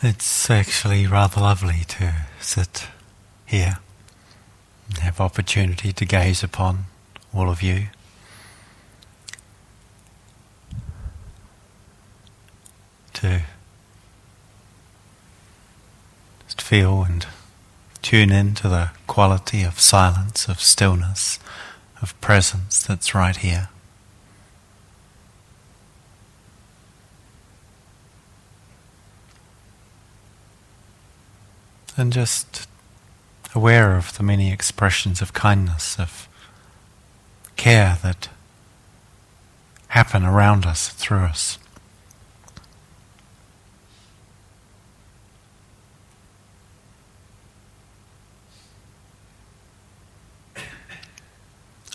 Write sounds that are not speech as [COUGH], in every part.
It's actually rather lovely to sit here and have opportunity to gaze upon all of you. To just feel and tune in to the quality of silence, of stillness, of presence that's right here. And just aware of the many expressions of kindness, of care that happen around us, through us.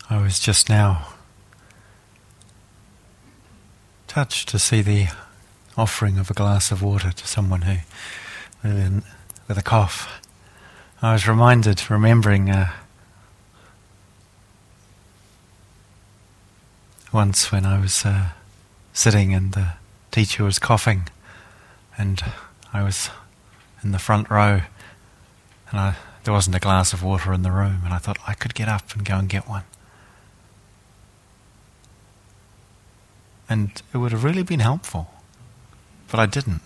I was just now touched to see the offering of a glass of water to someone who with a cough. I was reminded, remembering uh, once when I was uh, sitting and the teacher was coughing, and I was in the front row, and I, there wasn't a glass of water in the room, and I thought I could get up and go and get one. And it would have really been helpful, but I didn't.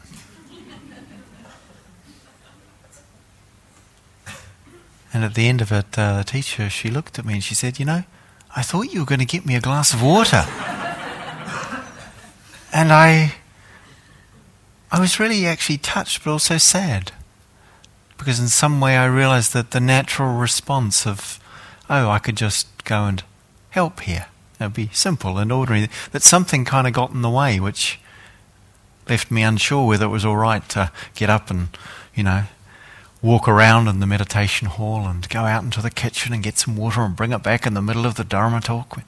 And at the end of it, uh, the teacher, she looked at me and she said, You know, I thought you were going to get me a glass of water. [LAUGHS] and I, I was really actually touched, but also sad. Because in some way I realized that the natural response of, oh, I could just go and help here. It would be simple and ordinary. That something kind of got in the way, which left me unsure whether it was all right to get up and, you know, walk around in the meditation hall and go out into the kitchen and get some water and bring it back in the middle of the Dharma talk.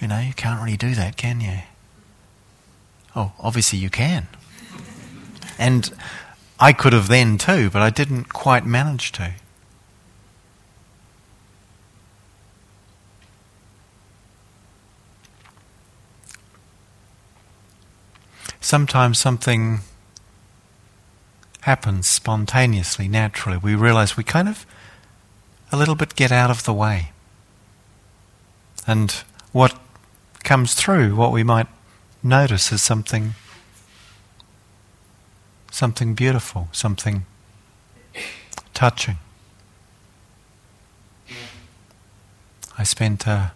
You know, you can't really do that, can you? Oh, obviously you can. And I could have then too, but I didn't quite manage to. Sometimes something happens spontaneously, naturally. We realize we kind of a little bit get out of the way. And what comes through, what we might notice is something something beautiful, something touching. I spent uh,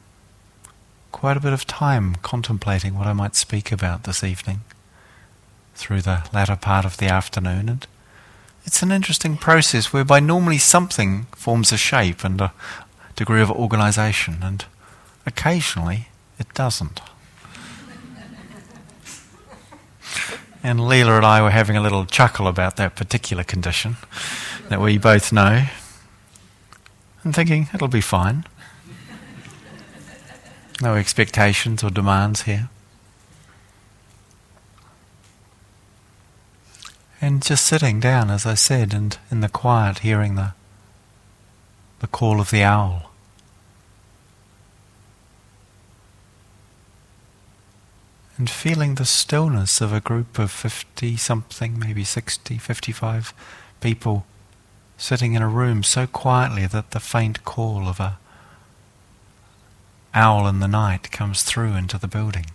quite a bit of time contemplating what I might speak about this evening through the latter part of the afternoon and it's an interesting process whereby normally something forms a shape and a degree of organization, and occasionally it doesn't. [LAUGHS] and Leela and I were having a little chuckle about that particular condition that we both know, and thinking it'll be fine. No expectations or demands here. And just sitting down, as I said, and in the quiet, hearing the, the call of the owl. And feeling the stillness of a group of 50 something, maybe 60, 55 people sitting in a room so quietly that the faint call of a owl in the night comes through into the building.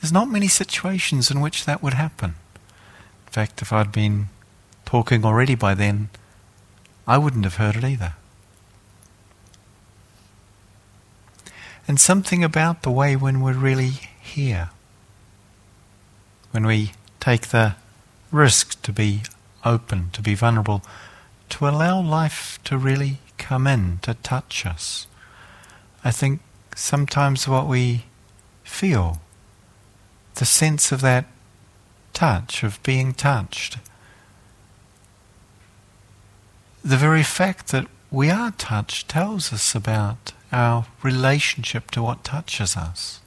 There's not many situations in which that would happen. In fact, if I'd been talking already by then, I wouldn't have heard it either. And something about the way when we're really here, when we take the risk to be open, to be vulnerable, to allow life to really come in, to touch us. I think sometimes what we feel, the sense of that touch, of being touched. The very fact that we are touched tells us about our relationship to what touches us.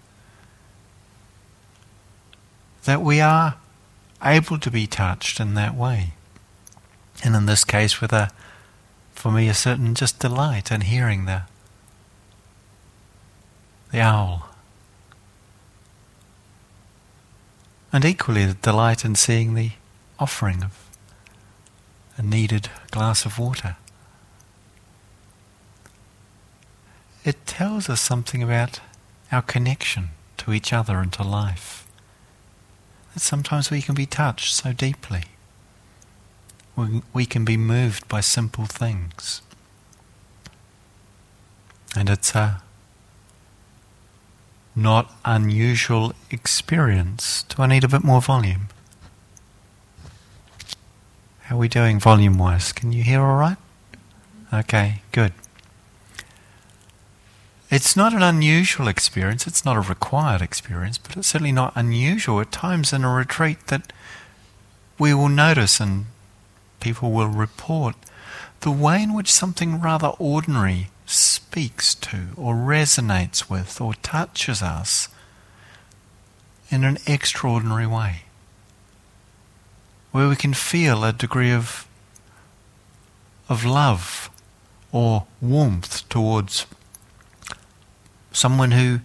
That we are able to be touched in that way. And in this case, with a, for me, a certain just delight in hearing the, the owl and equally the delight in seeing the offering of a needed glass of water. It tells us something about our connection to each other and to life. That sometimes we can be touched so deeply. We, can be moved by simple things. And it's a not unusual experience. Do I need a bit more volume? How are we doing volume wise? Can you hear all right? Okay, good. It's not an unusual experience, it's not a required experience, but it's certainly not unusual at times in a retreat that we will notice and people will report the way in which something rather ordinary speaks to or resonates with or touches us in an extraordinary way. Where we can feel a degree of, of love or warmth towards someone who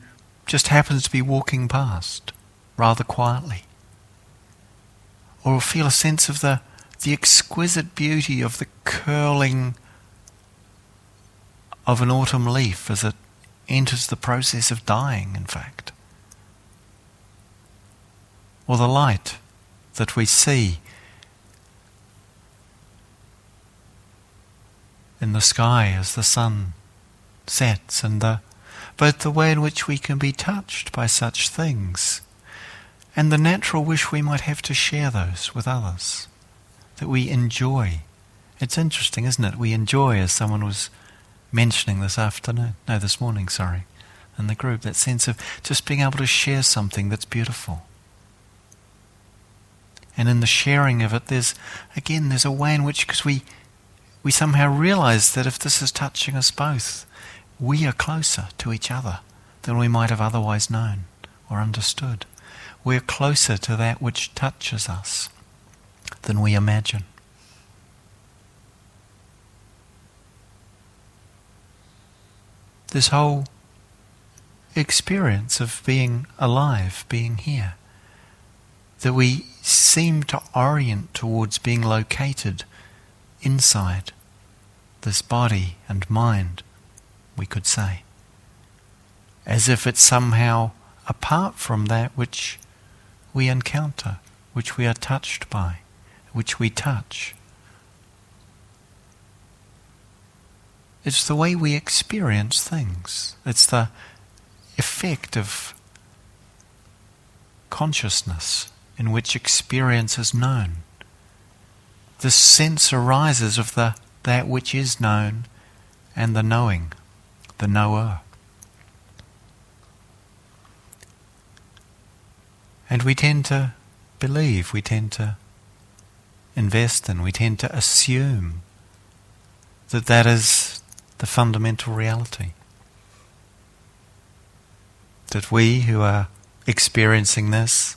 just happens to be walking past rather quietly. Or feel a sense of the, the exquisite beauty of the curling of an autumn leaf as it enters the process of dying, in fact. Or the light that we see in the sky as the sun sets and the but the way in which we can be touched by such things, and the natural wish we might have to share those with others, that we enjoy. It's interesting, isn't it? We enjoy, as someone was mentioning this afternoon, no, this morning, sorry, in the group, that sense of just being able to share something that's beautiful. And in the sharing of it, there's, again, there's a way in which, because we, we somehow realize that if this is touching us both, we are closer to each other than we might have otherwise known or understood. We're closer to that which touches us than we imagine. This whole experience of being alive, being here, that we seem to orient towards being located inside this body and mind we could say. As if it's somehow apart from that which we encounter, which we are touched by, which we touch. It's the way we experience things. It's the effect of consciousness in which experience is known. The sense arises of the that which is known and the knowing the knower. And we tend to believe, we tend to invest in, we tend to assume that that is the fundamental reality. That we who are experiencing this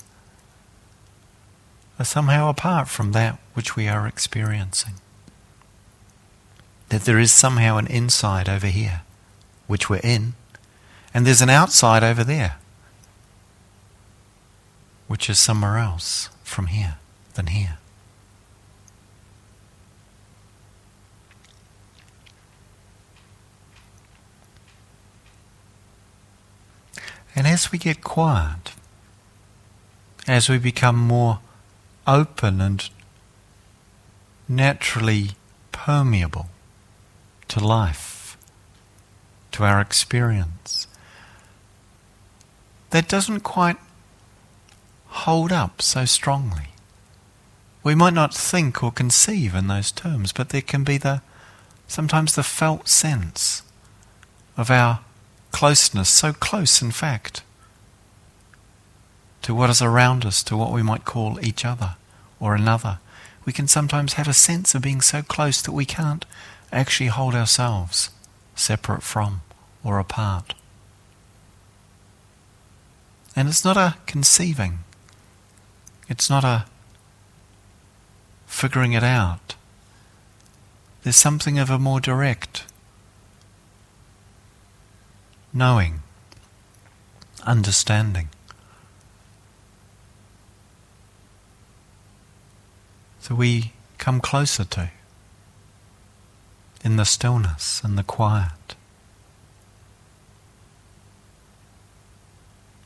are somehow apart from that which we are experiencing. That there is somehow an inside over here which we're in, and there's an outside over there, which is somewhere else from here than here. And as we get quiet, as we become more open and naturally permeable to life, to our experience that doesn't quite hold up so strongly. We might not think or conceive in those terms, but there can be the sometimes the felt sense of our closeness, so close in fact, to what is around us, to what we might call each other or another. We can sometimes have a sense of being so close that we can't actually hold ourselves separate from or apart. And it's not a conceiving, it's not a figuring it out. There's something of a more direct knowing, understanding. So we come closer to in the stillness and the quiet.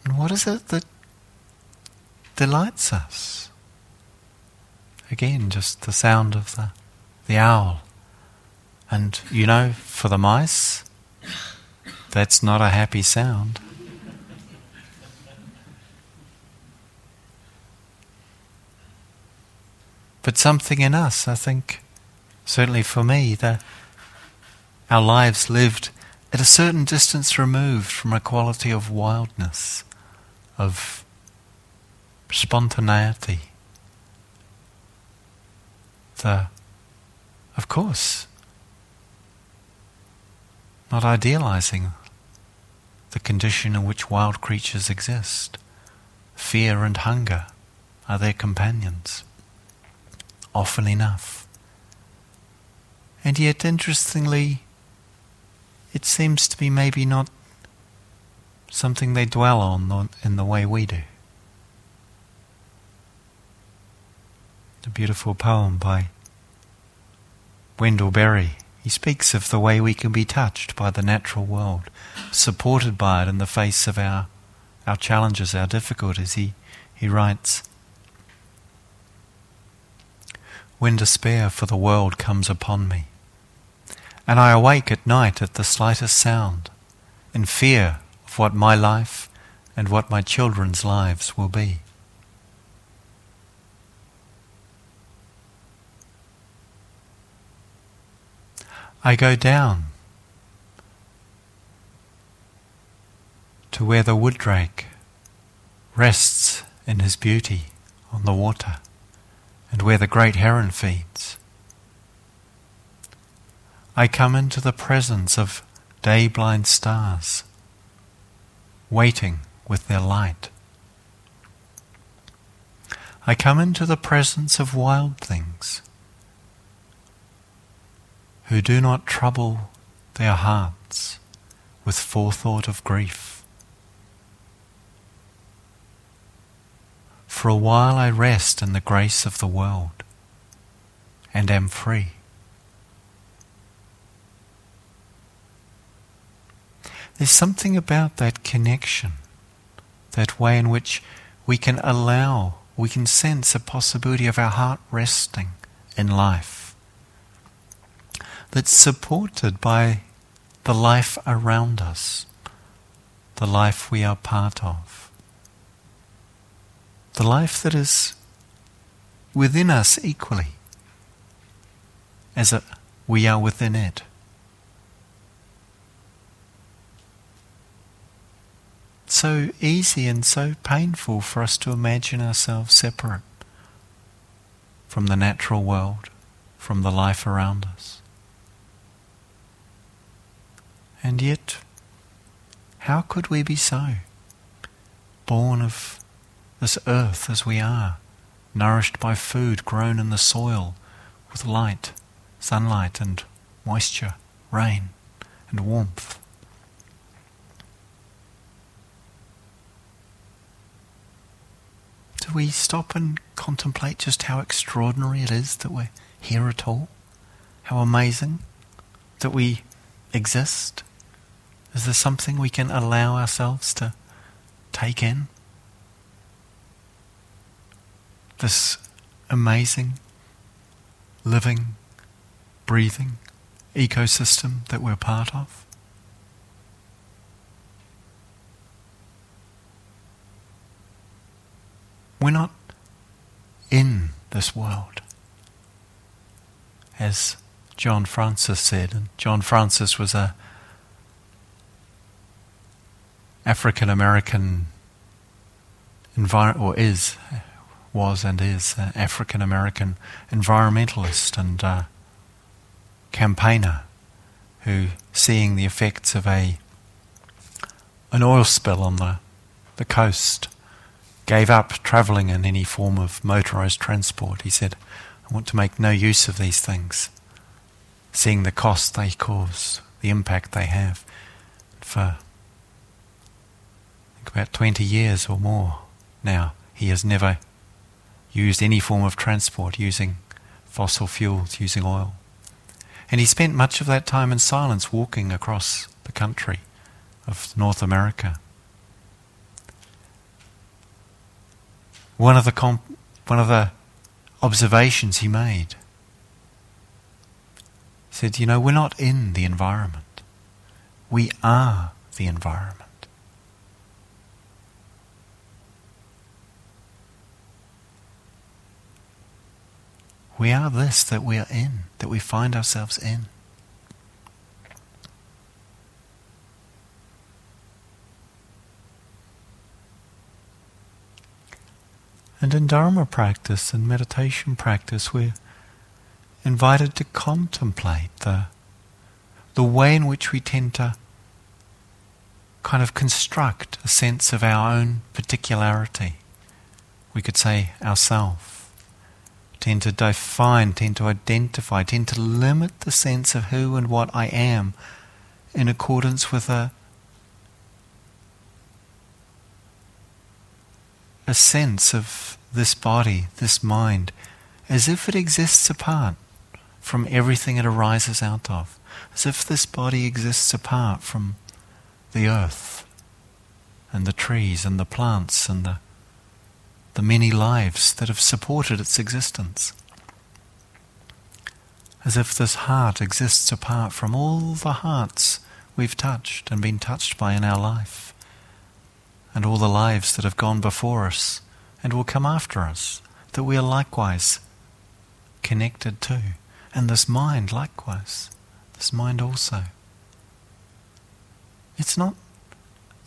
And what is it that delights us? Again, just the sound of the, the owl. And you know, for the mice, that's not a happy sound. But something in us, I think, certainly for me, that our lives lived at a certain distance removed from a quality of wildness, of spontaneity. The, of course, not idealizing the condition in which wild creatures exist. Fear and hunger are their companions, often enough. And yet, interestingly, it seems to be maybe not something they dwell on in the way we do. A beautiful poem by Wendell Berry. He speaks of the way we can be touched by the natural world, supported by it in the face of our, our challenges, our difficulties. He, he writes, When despair for the world comes upon me, and I awake at night at the slightest sound, in fear of what my life and what my children's lives will be. I go down to where the wood drake rests in his beauty on the water and where the great heron feeds. I come into the presence of day blind stars, waiting with their light. I come into the presence of wild things who do not trouble their hearts with forethought of grief. For a while I rest in the grace of the world and am free. There's something about that connection, that way in which we can allow, we can sense a possibility of our heart resting in life that's supported by the life around us, the life we are part of, the life that is within us equally as we are within it. So easy and so painful for us to imagine ourselves separate from the natural world, from the life around us. And yet, how could we be so? Born of this earth as we are, nourished by food grown in the soil, with light, sunlight, and moisture, rain, and warmth. Do we stop and contemplate just how extraordinary it is that we're here at all? How amazing that we exist? Is there something we can allow ourselves to take in? This amazing, living, breathing ecosystem that we're part of? We're not in this world. As John Francis said, and John Francis was a African American or is, was and is, uh, African American environmentalist and uh, campaigner who, seeing the effects of a an oil spill on the, the coast, gave up travelling in any form of motorised transport. He said, I want to make no use of these things, seeing the cost they cause, the impact they have. For about 20 years or more now, he has never used any form of transport using fossil fuels, using oil. And he spent much of that time in silence walking across the country of North America. One of the, comp- one of the observations he made said, You know, we're not in the environment, we are the environment. We are this that we are in, that we find ourselves in. And in Dharma practice and meditation practice, we're invited to contemplate the, the way in which we tend to kind of construct a sense of our own particularity. We could say ourself. Tend to define, tend to identify, tend to limit the sense of who and what I am in accordance with a a sense of this body, this mind, as if it exists apart from everything it arises out of, as if this body exists apart from the earth and the trees and the plants and the, many lives that have supported its existence. As if this heart exists apart from all the hearts we've touched and been touched by in our life, and all the lives that have gone before us and will come after us, that we are likewise connected to and this mind likewise, this mind also. It's not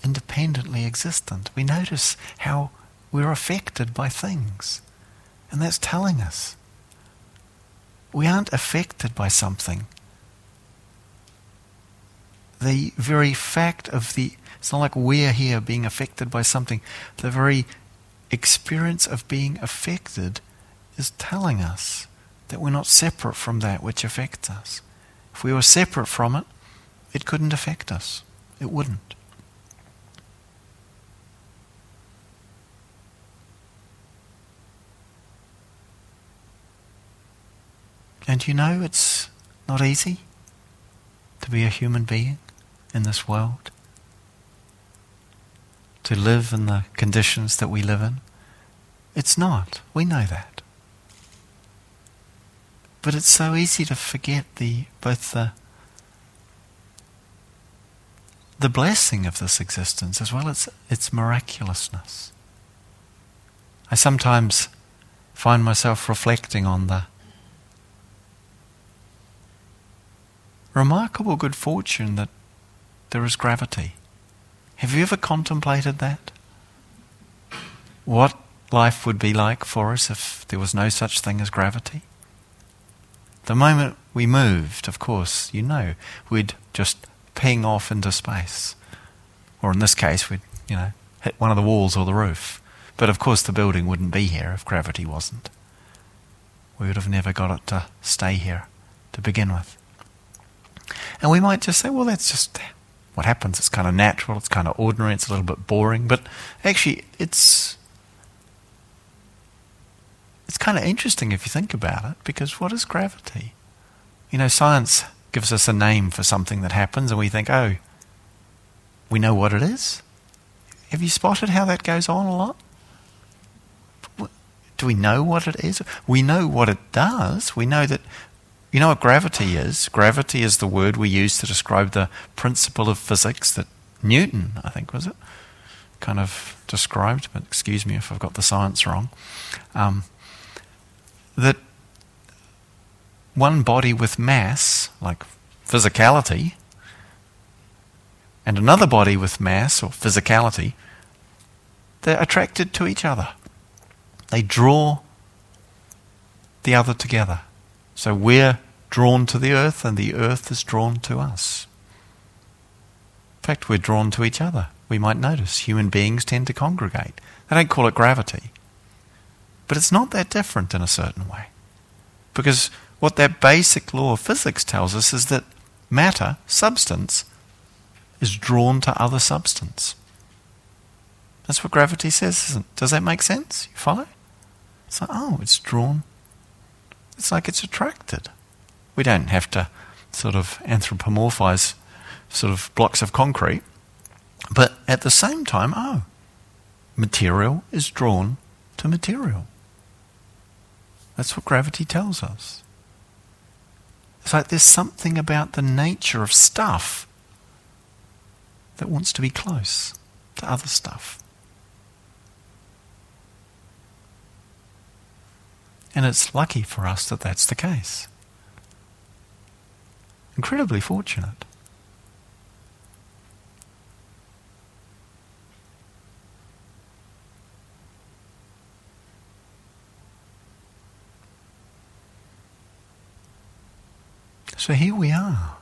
independently existent. We notice how we're affected by things, and that's telling us we aren't affected by something. The very fact of the, it's not like we're here being affected by something, the very experience of being affected is telling us that we're not separate from that which affects us. If we were separate from it, it couldn't affect us. It wouldn't. And you know, it's not easy to be a human being in this world, to live in the conditions that we live in. It's not. We know that. But it's so easy to forget the both the the blessing of this existence as well as its miraculousness. I sometimes find myself reflecting on the remarkable good fortune that there is gravity. Have you ever contemplated that? What life would be like for us if there was no such thing as gravity? The moment we moved, of course, you know, we'd just ping off into space. Or in this case, we'd, you know, hit one of the walls or the roof. But of course, the building wouldn't be here if gravity wasn't. We would have never got it to stay here to begin with. And we might just say, well, that's just what happens. It's kind of natural, it's kind of ordinary, it's a little bit boring. But actually, it's it's kind of interesting if you think about it, because what is gravity? You know, science gives us a name for something that happens, and we think, oh, we know what it is. Have you spotted how that goes on a lot? Do we know what it is? We know what it does. We know that, you know what gravity is? Gravity is the word we use to describe the principle of physics that Newton, I think, was it, kind of described, but excuse me if I've got the science wrong. Um, that one body with mass, like physicality, and another body with mass or physicality, they're attracted to each other. They draw the other together. So we're drawn to the earth and the earth is drawn to us. In fact, we're drawn to each other. We might notice human beings tend to congregate. They don't call it gravity. But it's not that different in a certain way. Because what that basic law of physics tells us is that matter, substance, is drawn to other substance. That's what gravity says, isn't it? Does that make sense? You follow? It's like, oh, it's drawn. It's like it's attracted. We don't have to sort of anthropomorphize sort of blocks of concrete. But at the same time, oh, material is drawn to material. That's what gravity tells us. It's like there's something about the nature of stuff that wants to be close to other stuff. And it's lucky for us that that's the case. Incredibly fortunate. So here we are.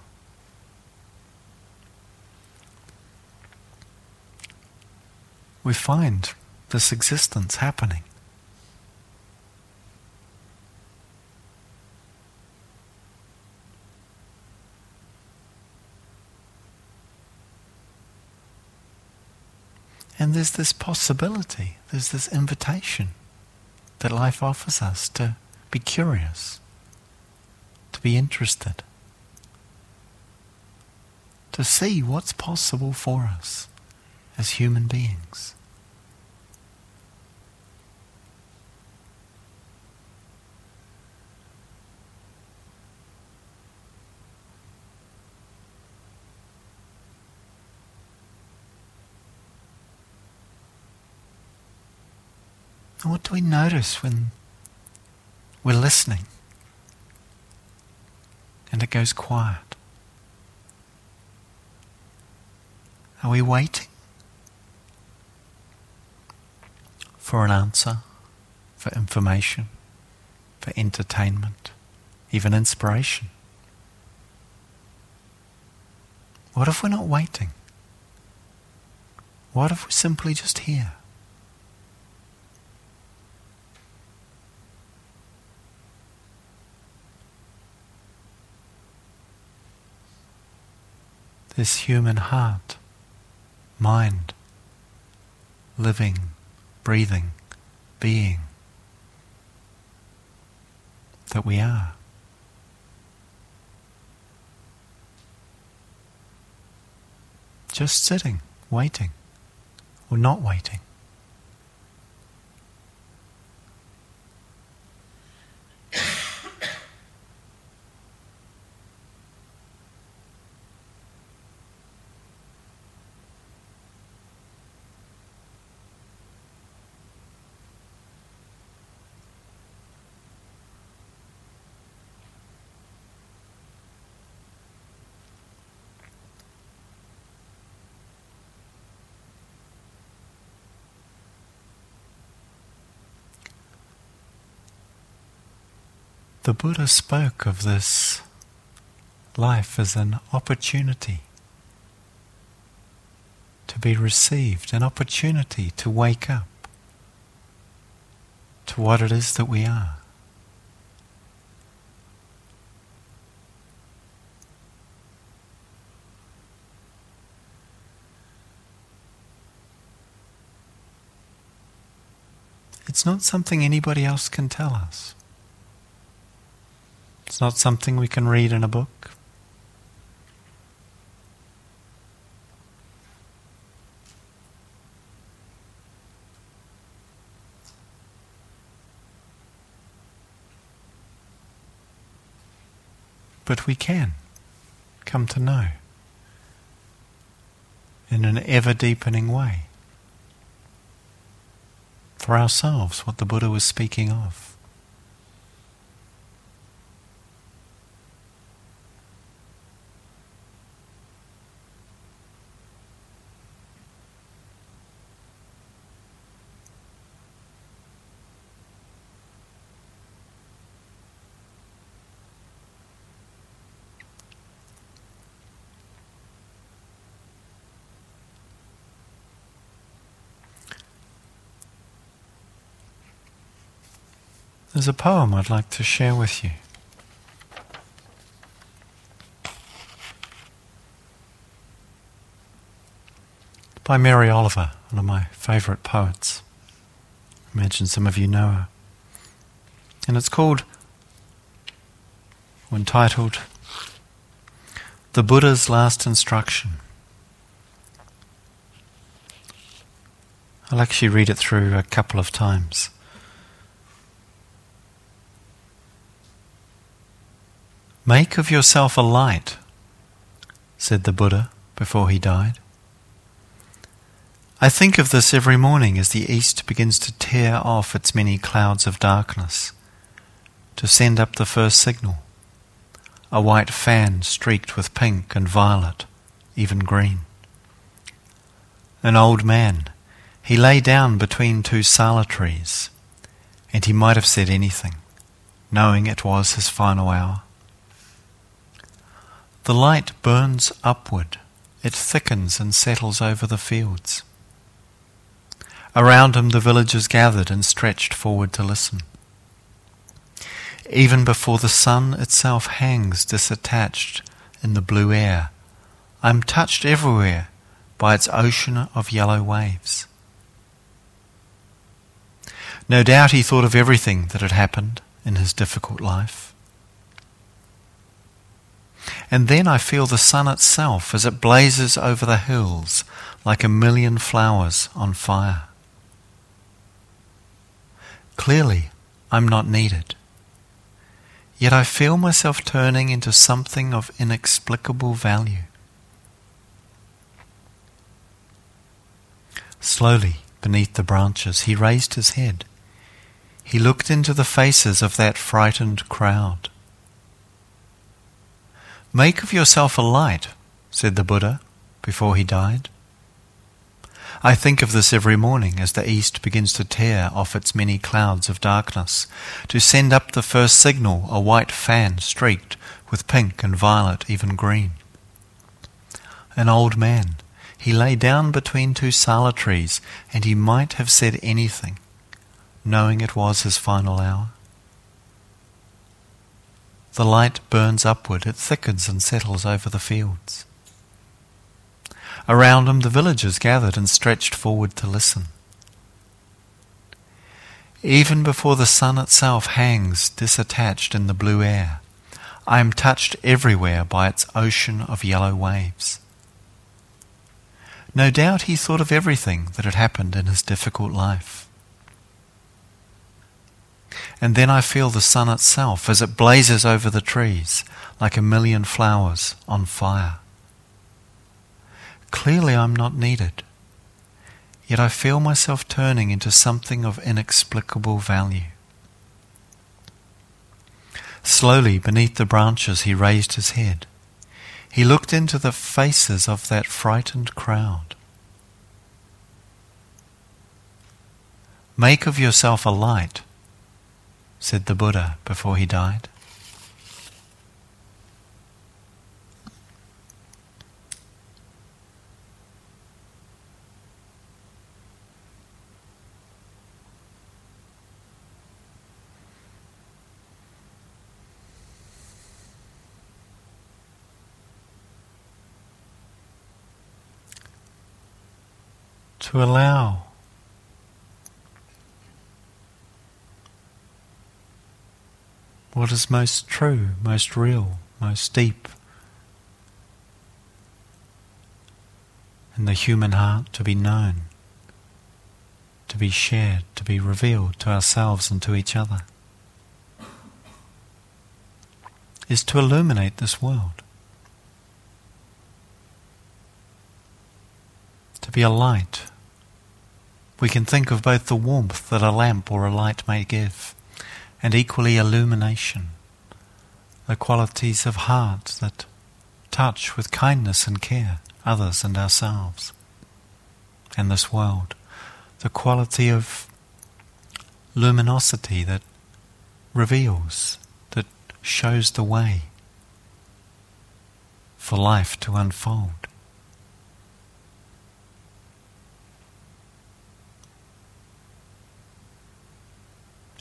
We find this existence happening. And there's this possibility, there's this invitation that life offers us to be curious, to be interested, to see what's possible for us as human beings. And what do we notice when we're listening and it goes quiet? Are we waiting for an answer, for information, for entertainment, even inspiration? What if we're not waiting? What if we're simply just here? This human heart, mind, living, breathing, being that we are. Just sitting, waiting, or not waiting. The Buddha spoke of this life as an opportunity to be received, an opportunity to wake up to what it is that we are. It's not something anybody else can tell us. It's not something we can read in a book. But we can come to know in an ever deepening way for ourselves what the Buddha was speaking of. There's a poem I'd like to share with you. By Mary Oliver, one of my favourite poets. I imagine some of you know her. And it's called, or entitled, The Buddha's Last Instruction. I'll actually read it through a couple of times. Make of yourself a light, said the Buddha before he died. I think of this every morning as the east begins to tear off its many clouds of darkness, to send up the first signal, a white fan streaked with pink and violet, even green. An old man, he lay down between two sala trees, and he might have said anything, knowing it was his final hour. The light burns upward, it thickens and settles over the fields. Around him the villagers gathered and stretched forward to listen. Even before the sun itself hangs disattached in the blue air, I am touched everywhere by its ocean of yellow waves. No doubt he thought of everything that had happened in his difficult life. And then I feel the sun itself as it blazes over the hills like a million flowers on fire. Clearly, I'm not needed. Yet I feel myself turning into something of inexplicable value. Slowly, beneath the branches, he raised his head. He looked into the faces of that frightened crowd. Make of yourself a light, said the Buddha before he died. I think of this every morning as the east begins to tear off its many clouds of darkness, to send up the first signal, a white fan streaked with pink and violet, even green. An old man, he lay down between two sala trees, and he might have said anything, knowing it was his final hour. The light burns upward, it thickens and settles over the fields. Around him, the villagers gathered and stretched forward to listen. Even before the sun itself hangs disattached in the blue air, I am touched everywhere by its ocean of yellow waves. No doubt he thought of everything that had happened in his difficult life. And then I feel the sun itself as it blazes over the trees like a million flowers on fire. Clearly, I'm not needed. Yet I feel myself turning into something of inexplicable value. Slowly, beneath the branches, he raised his head. He looked into the faces of that frightened crowd. Make of yourself a light, said the Buddha before he died. to allow what is most true, most real, most deep in the human heart to be known, to be shared, to be revealed to ourselves and to each other, is to illuminate this world. To be a light we can think of both the warmth that a lamp or a light may give, and equally illumination, the qualities of heart that touch with kindness and care others and ourselves and this world, the quality of luminosity that reveals, that shows the way for life to unfold.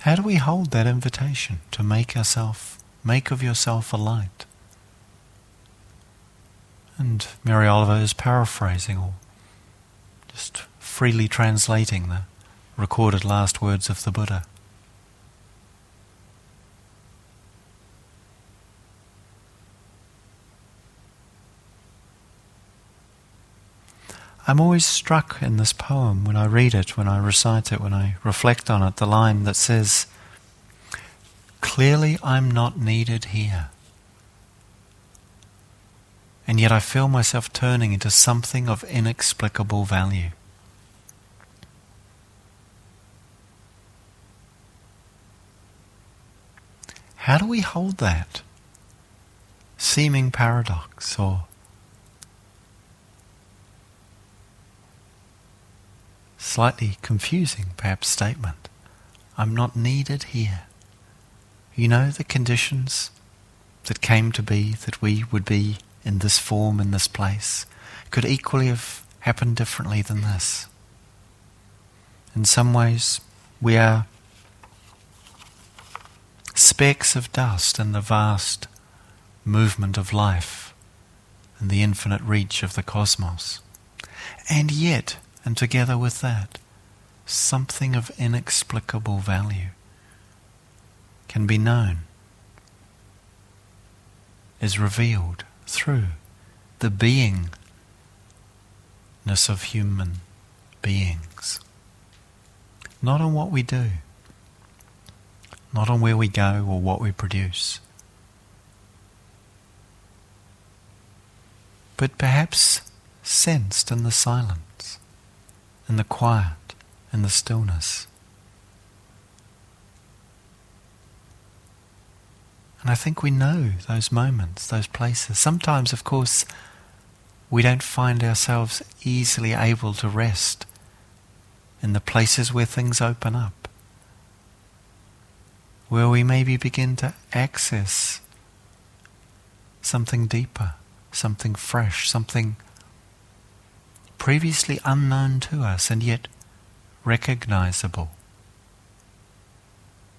How do we hold that invitation to make yourself, make of yourself a light? And Mary Oliver is paraphrasing or just freely translating the recorded last words of the Buddha. I'm always struck in this poem when I read it, when I recite it, when I reflect on it, the line that says, Clearly I'm not needed here. And yet I feel myself turning into something of inexplicable value. How do we hold that seeming paradox or slightly confusing, perhaps, statement? I'm not needed here. You know the conditions that came to be, that we would be in this form, in this place, could equally have happened differently than this. In some ways, we are specks of dust in the vast movement of life and the infinite reach of the cosmos. And yet, and together with that, something of inexplicable value can be known, is revealed through the beingness of human beings. Not on what we do, not on where we go or what we produce. But perhaps sensed in the silence, in the quiet, in the stillness. And I think we know those moments, those places. Sometimes, of course, we don't find ourselves easily able to rest in the places where things open up where we maybe begin to access something deeper, something fresh, something previously unknown to us and yet recognizable.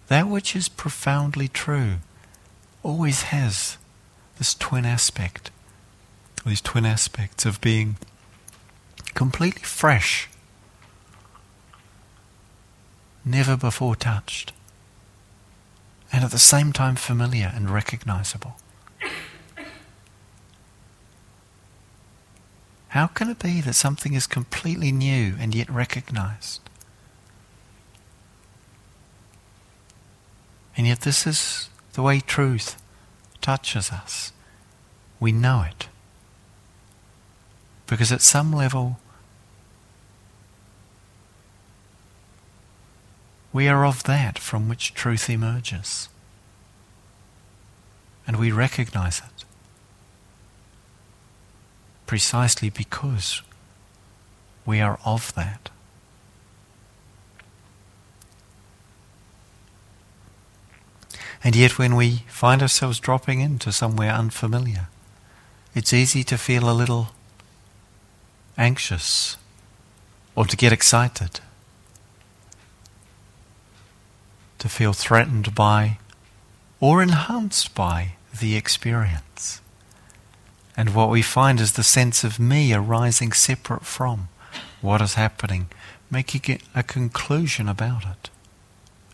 That which is profoundly true always has this twin aspect, these twin aspects of being completely fresh, never before touched and at the same time familiar and recognizable. How can it be that something is completely new and yet recognized? And yet, this is the way truth touches us. We know it. Because at some level, We are of that from which truth emerges. And we recognize it precisely because we are of that. And yet, when we find ourselves dropping into somewhere unfamiliar, it's easy to feel a little anxious or to get excited to feel threatened by or enhanced by the experience. And what we find is the sense of me arising separate from what is happening, making a conclusion about it,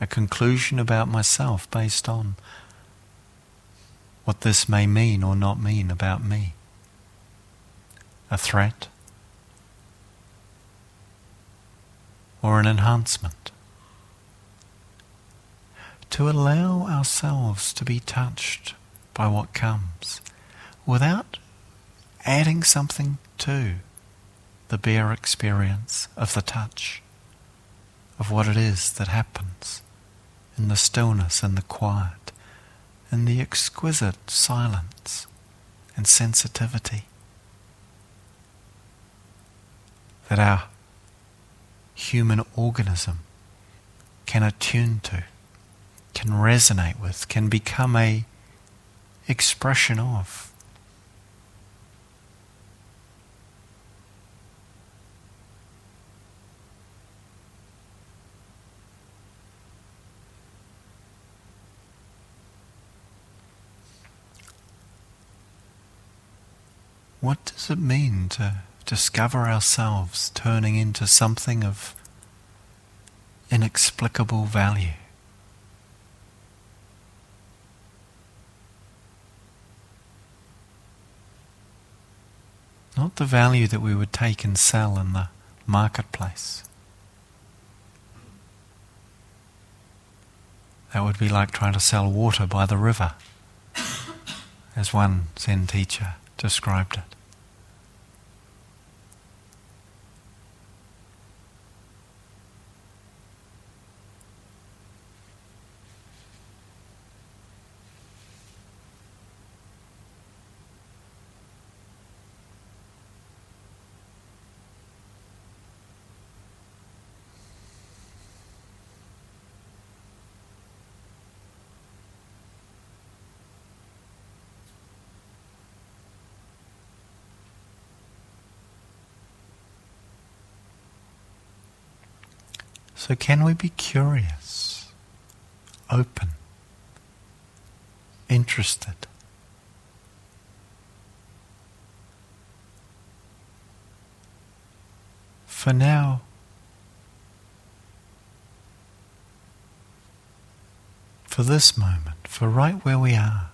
a conclusion about myself based on what this may mean or not mean about me. A threat. Or an enhancement. To allow ourselves to be touched by what comes without adding something to the bare experience of the touch, of what it is that happens in the stillness and the quiet, in the exquisite silence and sensitivity that our human organism can attune to can resonate with, can become a expression of. What does it mean to discover ourselves turning into something of inexplicable value? not the value that we would take and sell in the marketplace. That would be like trying to sell water by the river, [COUGHS] as one Zen teacher described it. So, can we be curious, open, interested? For now, for this moment, for right where we are.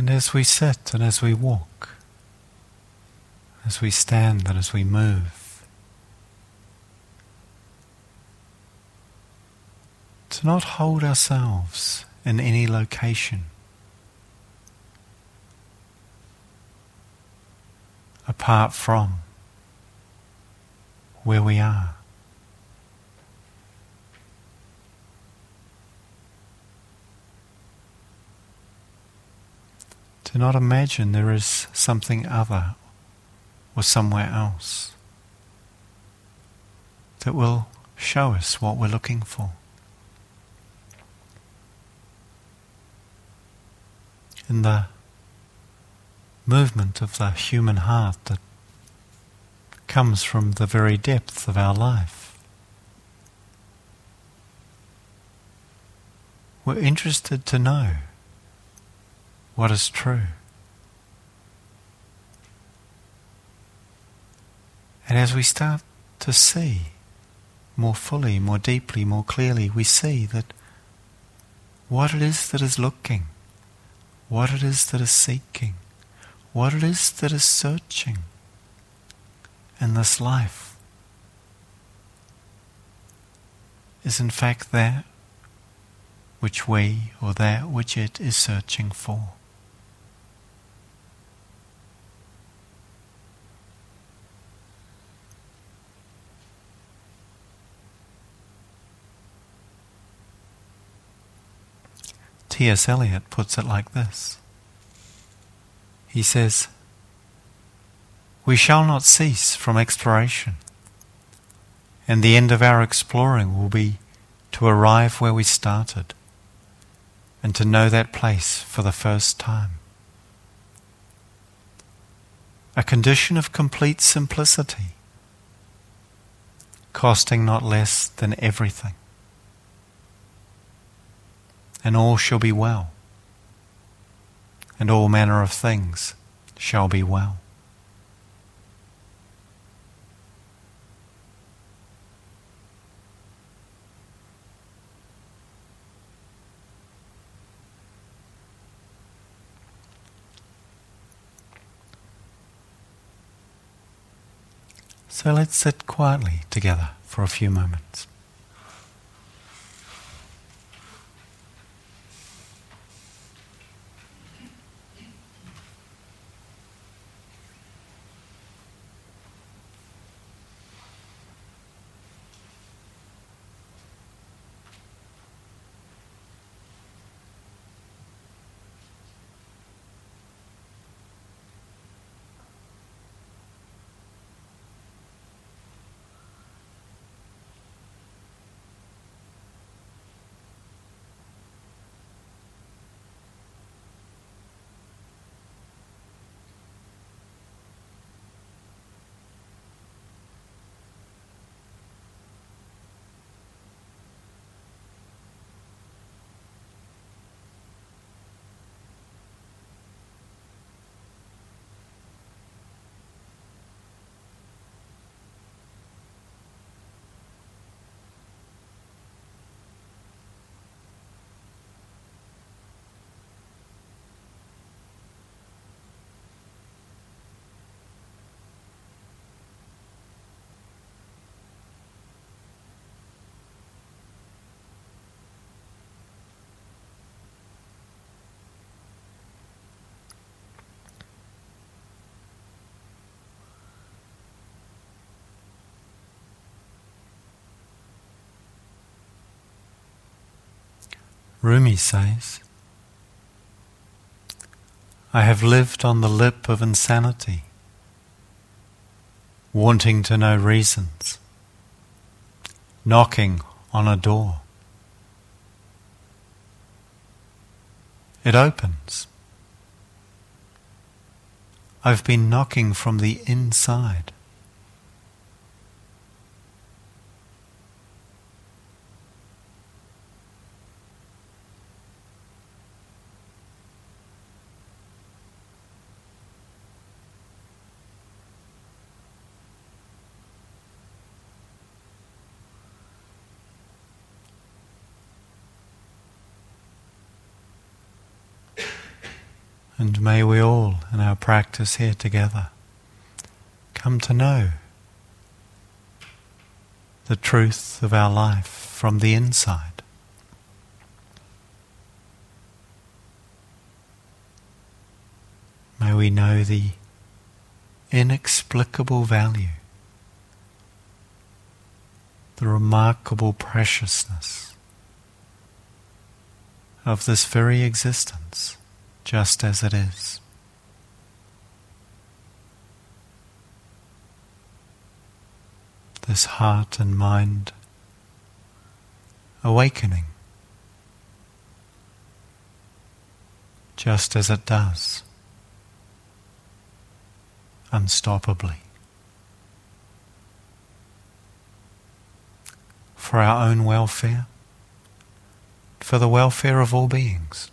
And as we sit and as we walk, as we stand and as we move, to not hold ourselves in any location. Apart from where we are. To not imagine there is something other or somewhere else that will show us what we're looking for. In the movement of the human heart that comes from the very depth of our life. We're interested to know what is true. And as we start to see more fully, more deeply, more clearly, we see that what it is that is looking, what it is that is seeking, what it is that is searching in this life is in fact that which we or that which it is searching for. T.S. Eliot puts it like this. He says, We shall not cease from exploration, and the end of our exploring will be to arrive where we started and to know that place for the first time. A condition of complete simplicity, costing not less than everything and all shall be well, and all manner of things shall be well. So let's sit quietly together for a few moments. Rumi says, I have lived on the lip of insanity, wanting to know reasons, knocking on a door. It opens. I've been knocking from the inside. And may we all, in our practice here together, come to know the truth of our life from the inside. May we know the inexplicable value, the remarkable preciousness of this very existence just as it is. This heart and mind awakening just as it does, unstoppably. For our own welfare, for the welfare of all beings.